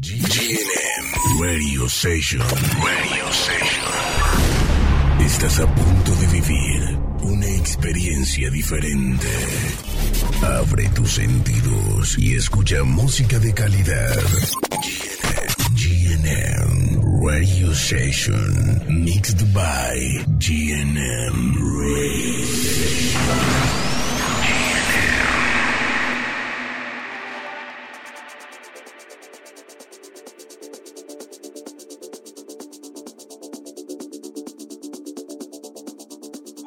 GNM Radio Station. Radio Station. Estás a punto de vivir una experiencia diferente. Abre tus sentidos y escucha música de calidad. GNM Radio Station. Mixed by GNM Radio Station.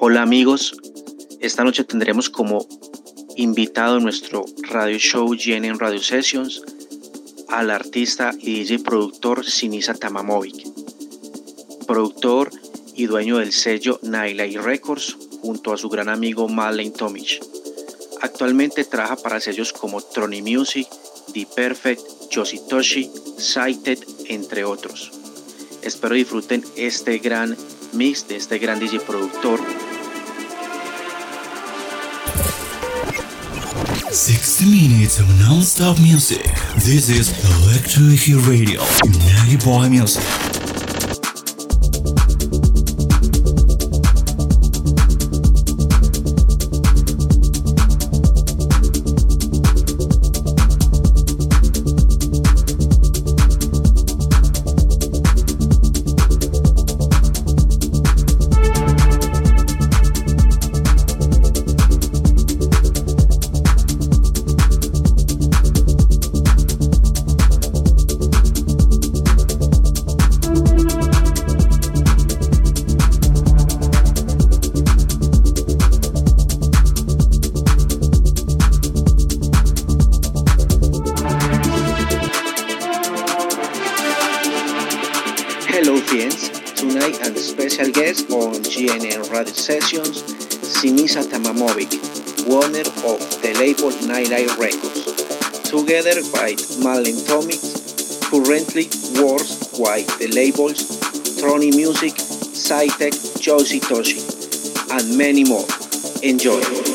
Hola amigos, esta noche tendremos como invitado en nuestro radio show GNM Radio Sessions al artista y DJ productor Sinisa Tamamovic, productor y dueño del sello Nailai Records junto a su gran amigo Marlene Tomic. Actualmente trabaja para sellos como Trony Music, The Perfect, Yoshitoshi, Sighted, entre otros. Espero disfruten este gran mix de este gran DJ productor 60 minutes of non-stop music. This is Electric Radio, Nagi Boy Music. Nightlife Records, together by Marlene Tomics, currently works with the labels Trony Music, Cytec, Josie Toshi, and many more. Enjoy!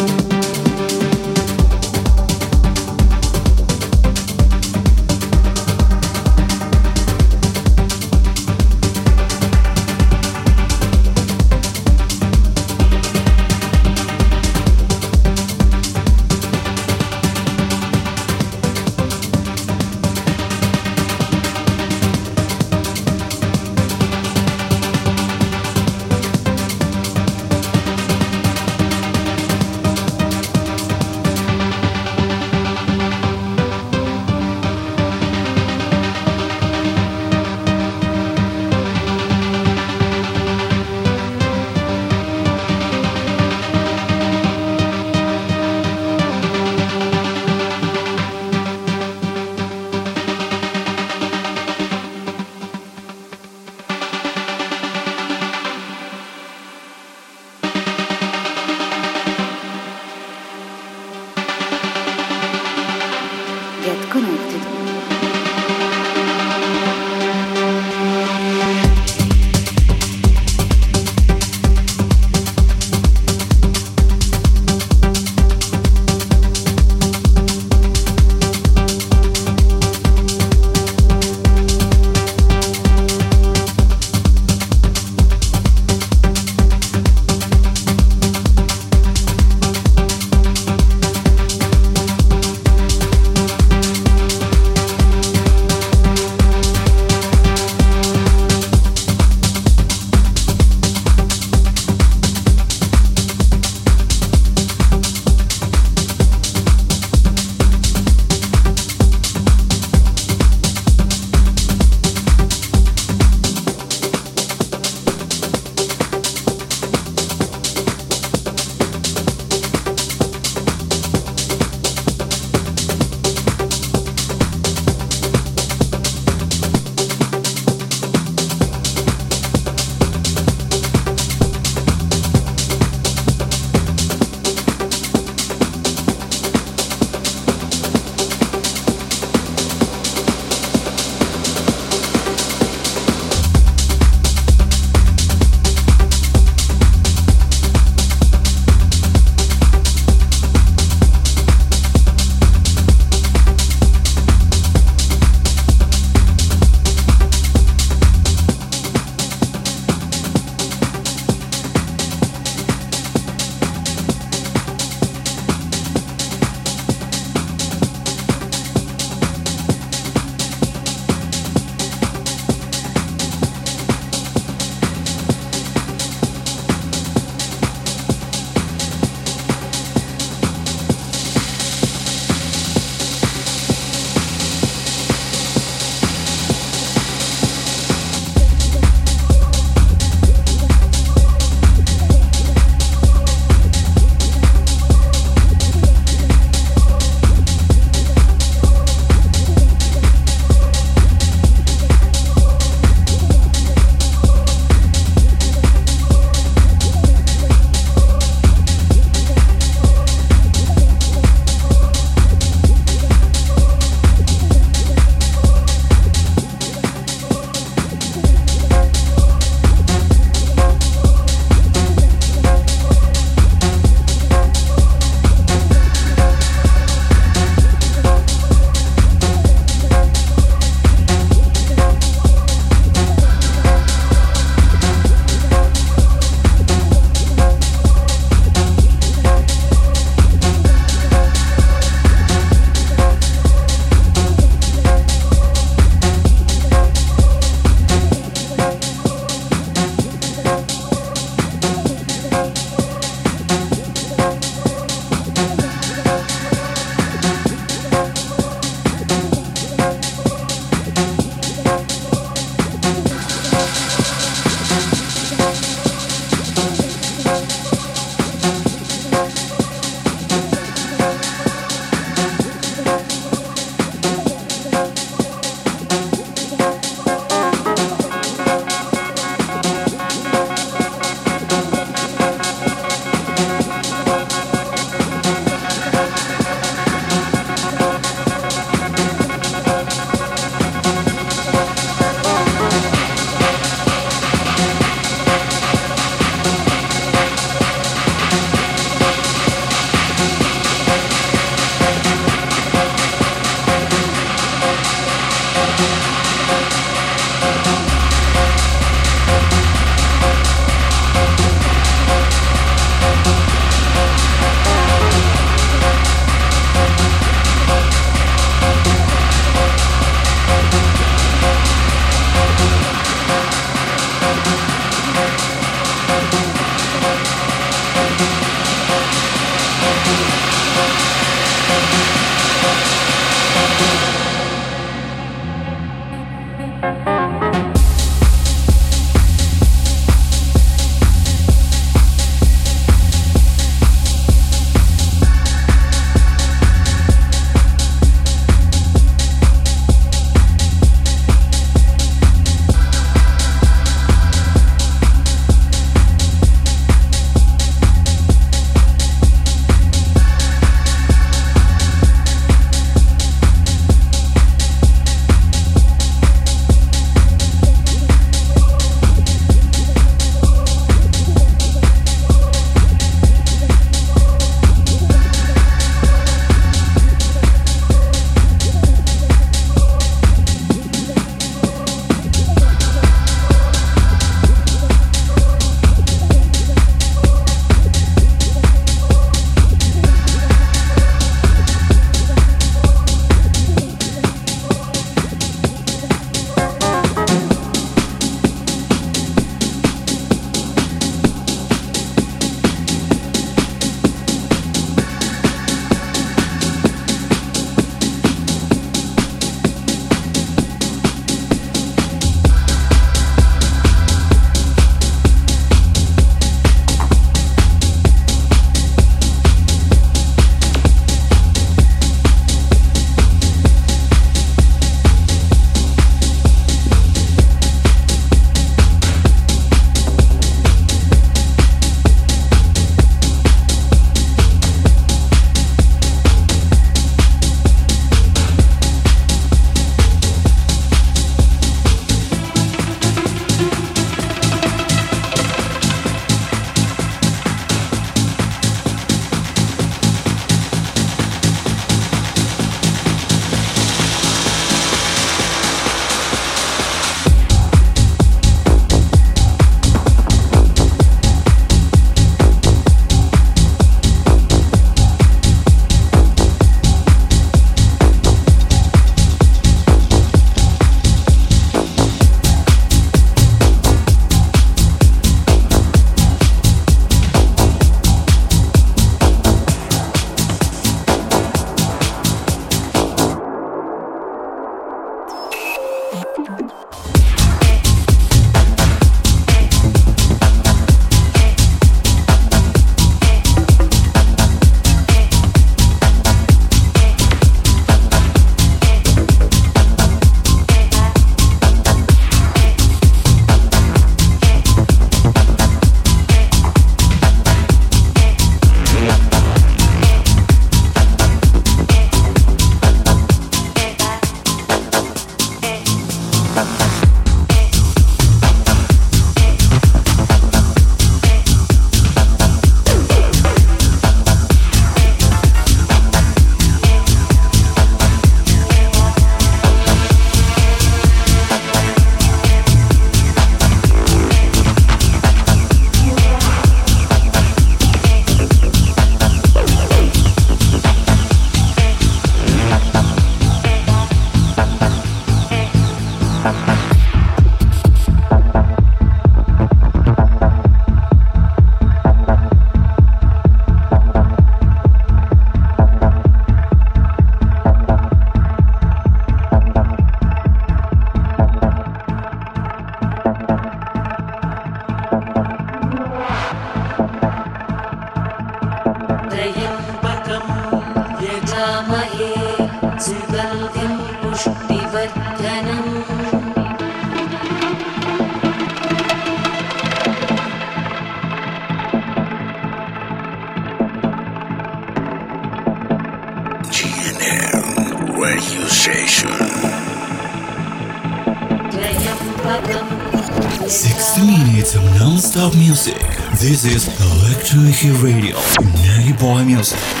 This is Electric Radio, Nagi Boy Music.